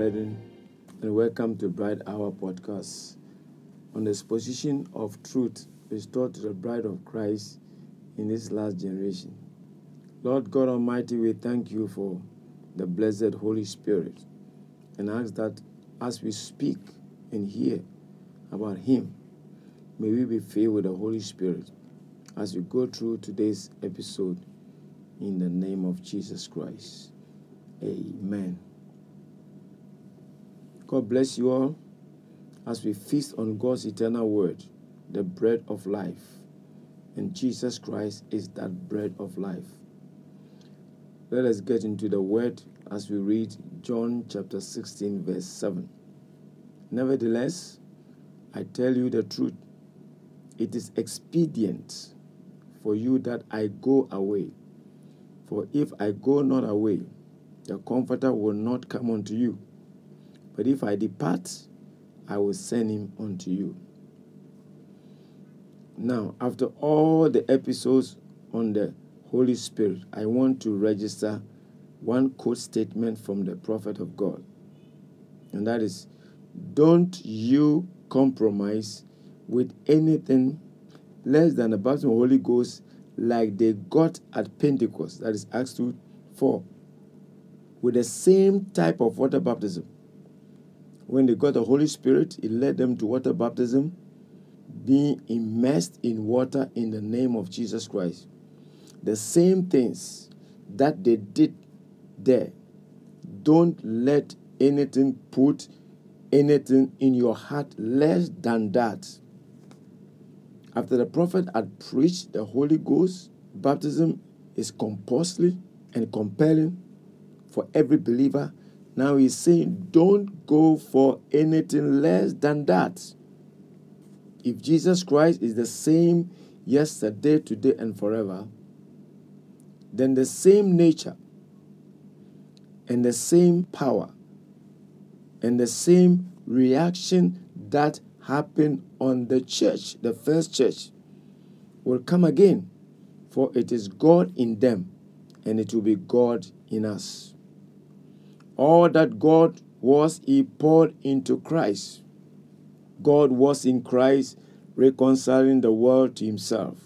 brethren, and welcome to Bride Hour podcast on the exposition of truth restored to the bride of Christ in this last generation. Lord God Almighty, we thank you for the blessed Holy Spirit and ask that as we speak and hear about Him, may we be filled with the Holy Spirit as we go through today's episode in the name of Jesus Christ. Amen. God bless you all as we feast on God's eternal word, the bread of life. And Jesus Christ is that bread of life. Let us get into the word as we read John chapter 16, verse 7. Nevertheless, I tell you the truth. It is expedient for you that I go away. For if I go not away, the Comforter will not come unto you. But if I depart, I will send him unto you. Now, after all the episodes on the Holy Spirit, I want to register one quote statement from the prophet of God. And that is Don't you compromise with anything less than the baptism of the Holy Ghost like they got at Pentecost. That is Acts 2 4. With the same type of water baptism when they got the Holy Spirit, it led them to water baptism, being immersed in water in the name of Jesus Christ. The same things that they did there, don't let anything put anything in your heart less than that. After the prophet had preached the Holy Ghost, baptism is compulsory and compelling for every believer now he's saying, don't go for anything less than that. If Jesus Christ is the same yesterday, today, and forever, then the same nature and the same power and the same reaction that happened on the church, the first church, will come again. For it is God in them and it will be God in us. All that God was, He poured into Christ. God was in Christ, reconciling the world to Himself.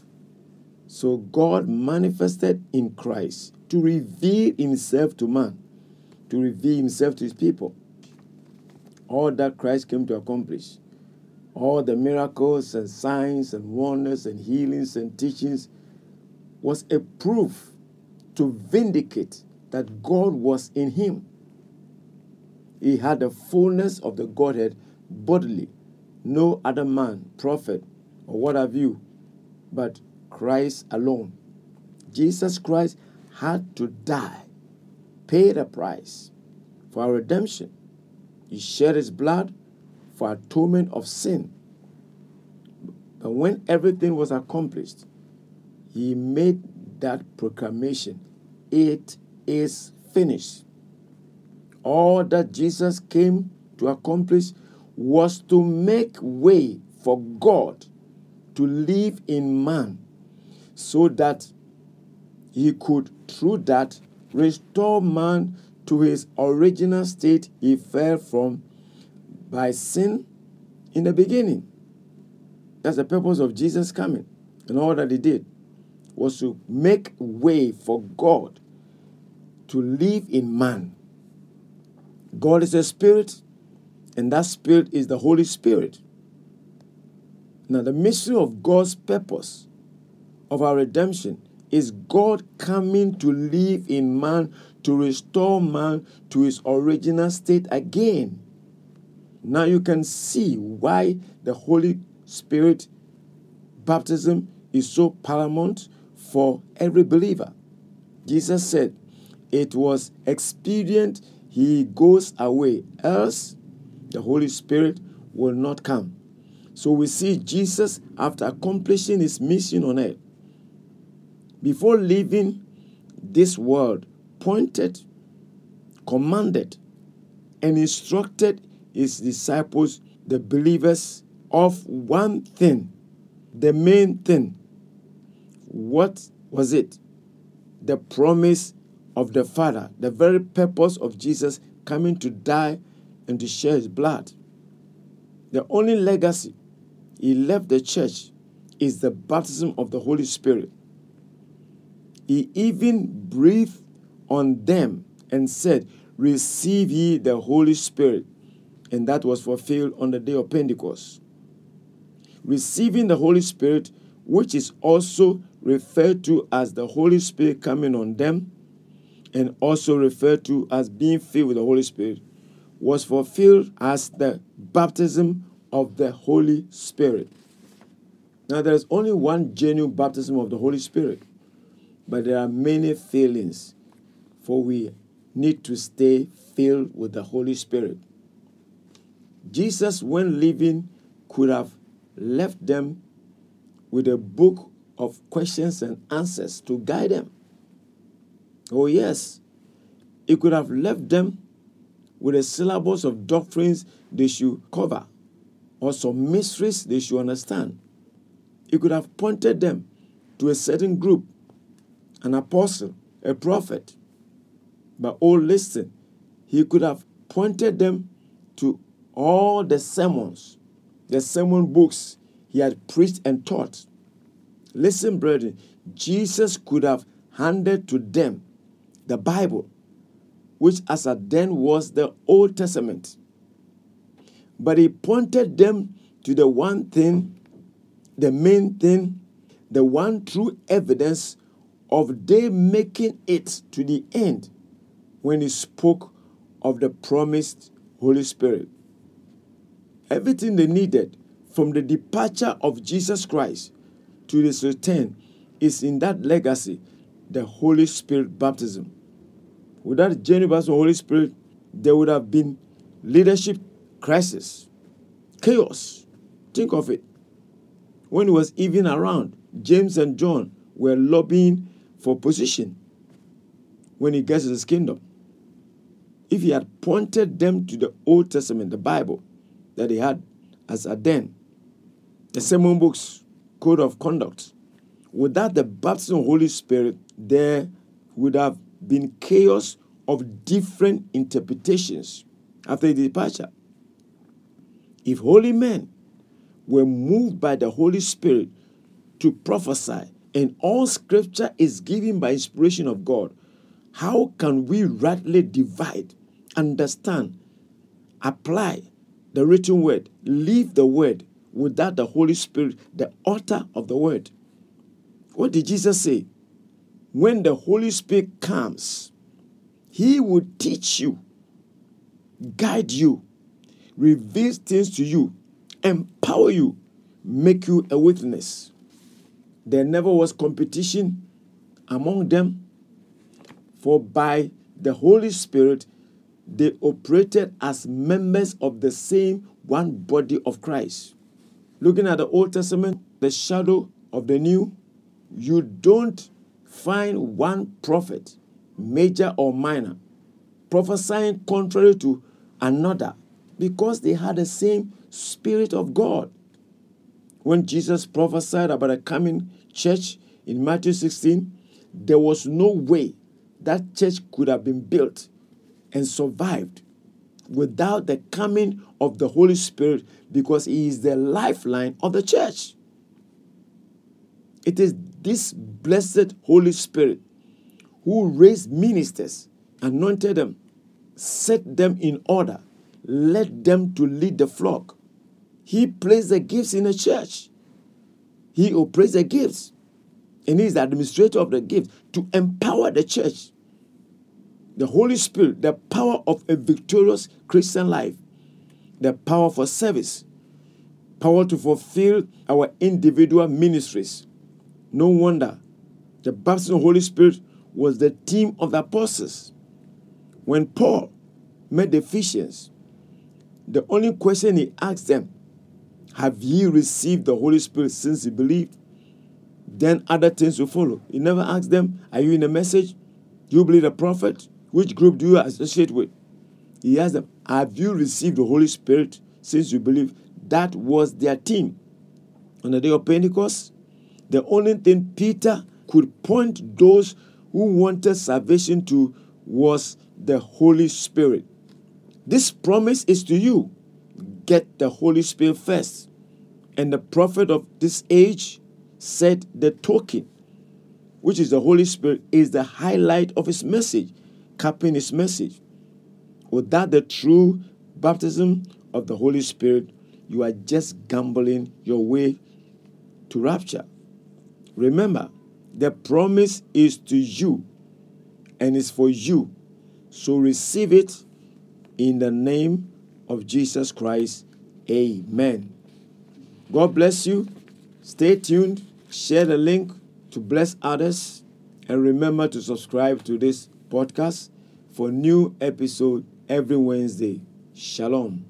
So God manifested in Christ to reveal Himself to man, to reveal Himself to His people. All that Christ came to accomplish, all the miracles and signs and wonders and healings and teachings, was a proof to vindicate that God was in Him he had the fullness of the Godhead bodily. No other man, prophet, or what have you, but Christ alone. Jesus Christ had to die, pay the price for our redemption. He shed his blood for atonement of sin. But when everything was accomplished, he made that proclamation it is finished all that Jesus came to accomplish was to make way for God to live in man so that he could, through that, restore man to his original state he fell from by sin in the beginning. That's the purpose of Jesus coming. And all that he did was to make way for God to live in man God is a spirit, and that spirit is the Holy Spirit. Now, the mystery of God's purpose of our redemption is God coming to live in man to restore man to his original state again. Now you can see why the Holy Spirit baptism is so paramount for every believer. Jesus said it was expedient he goes away, else the Holy Spirit will not come. So we see Jesus, after accomplishing his mission on earth, before leaving this world, pointed, commanded, and instructed his disciples, the believers, of one thing, the main thing. What was it? The promise of the Father, the very purpose of Jesus coming to die and to share his blood. The only legacy he left the church is the baptism of the Holy Spirit. He even breathed on them and said, Receive ye the Holy Spirit. And that was fulfilled on the day of Pentecost. Receiving the Holy Spirit, which is also referred to as the Holy Spirit coming on them, and also referred to as being filled with the Holy Spirit, was fulfilled as the baptism of the Holy Spirit. Now, there is only one genuine baptism of the Holy Spirit, but there are many failings, for we need to stay filled with the Holy Spirit. Jesus, when living, could have left them with a book of questions and answers to guide them. Oh, yes, he could have left them with a syllabus of doctrines they should cover or some mysteries they should understand. He could have pointed them to a certain group, an apostle, a prophet. But oh, listen, he could have pointed them to all the sermons, the sermon books he had preached and taught. Listen, brethren, Jesus could have handed to them the Bible, which as at then was the Old Testament. But he pointed them to the one thing, the main thing, the one true evidence of they making it to the end when he spoke of the promised Holy Spirit. Everything they needed from the departure of Jesus Christ to his return is in that legacy, the Holy Spirit baptism. Without genuine baptism of the Holy Spirit, there would have been leadership crisis, chaos. Think of it. When he was even around, James and John were lobbying for position when he gets his kingdom. If he had pointed them to the Old Testament, the Bible that he had as a den, the sermon books, code of conduct, without the baptism of Holy Spirit, there would have been chaos of different interpretations after the departure. If holy men were moved by the Holy Spirit to prophesy, and all scripture is given by inspiration of God, how can we rightly divide, understand, apply the written word, live the word without the Holy Spirit, the author of the word? What did Jesus say? When the Holy Spirit comes, he will teach you, guide you, reveal things to you, empower you, make you a witness. There never was competition among them, for by the Holy Spirit they operated as members of the same one body of Christ. Looking at the Old Testament, the shadow of the New, you don't find one prophet major or minor, prophesying contrary to another because they had the same Spirit of God. When Jesus prophesied about a coming church in Matthew 16, there was no way that church could have been built and survived without the coming of the Holy Spirit because He is the lifeline of the church. It is this blessed Holy Spirit who raised ministers, anointed them, set them in order, led them to lead the flock. He placed the gifts in the church. He operates the gifts. And he is the administrator of the gifts to empower the church. The Holy Spirit, the power of a victorious Christian life, the power for service, power to fulfill our individual ministries. No wonder the baptism of the Holy Spirit was the team of the apostles. When Paul met the Ephesians, the only question he asked them, Have ye received the Holy Spirit since you believed? Then other things will follow. He never asked them, Are you in a message? Do you believe a prophet? Which group do you associate with? He asked them, Have you received the Holy Spirit since you believe? That was their team. On the day of Pentecost, the only thing Peter could point those who wanted salvation to was the Holy Spirit. This promise is to you. Get the Holy Spirit first. And the prophet of this age said the token, which is the Holy Spirit, is the highlight of his message, capping his message. Without the true baptism of the Holy Spirit, you are just gambling your way to rapture. Remember, the promise is to you and is for you. So receive it in the name of Jesus Christ. Amen. God bless you. Stay tuned. Share the link to bless others. And remember to subscribe to this podcast for new episode every Wednesday. Shalom.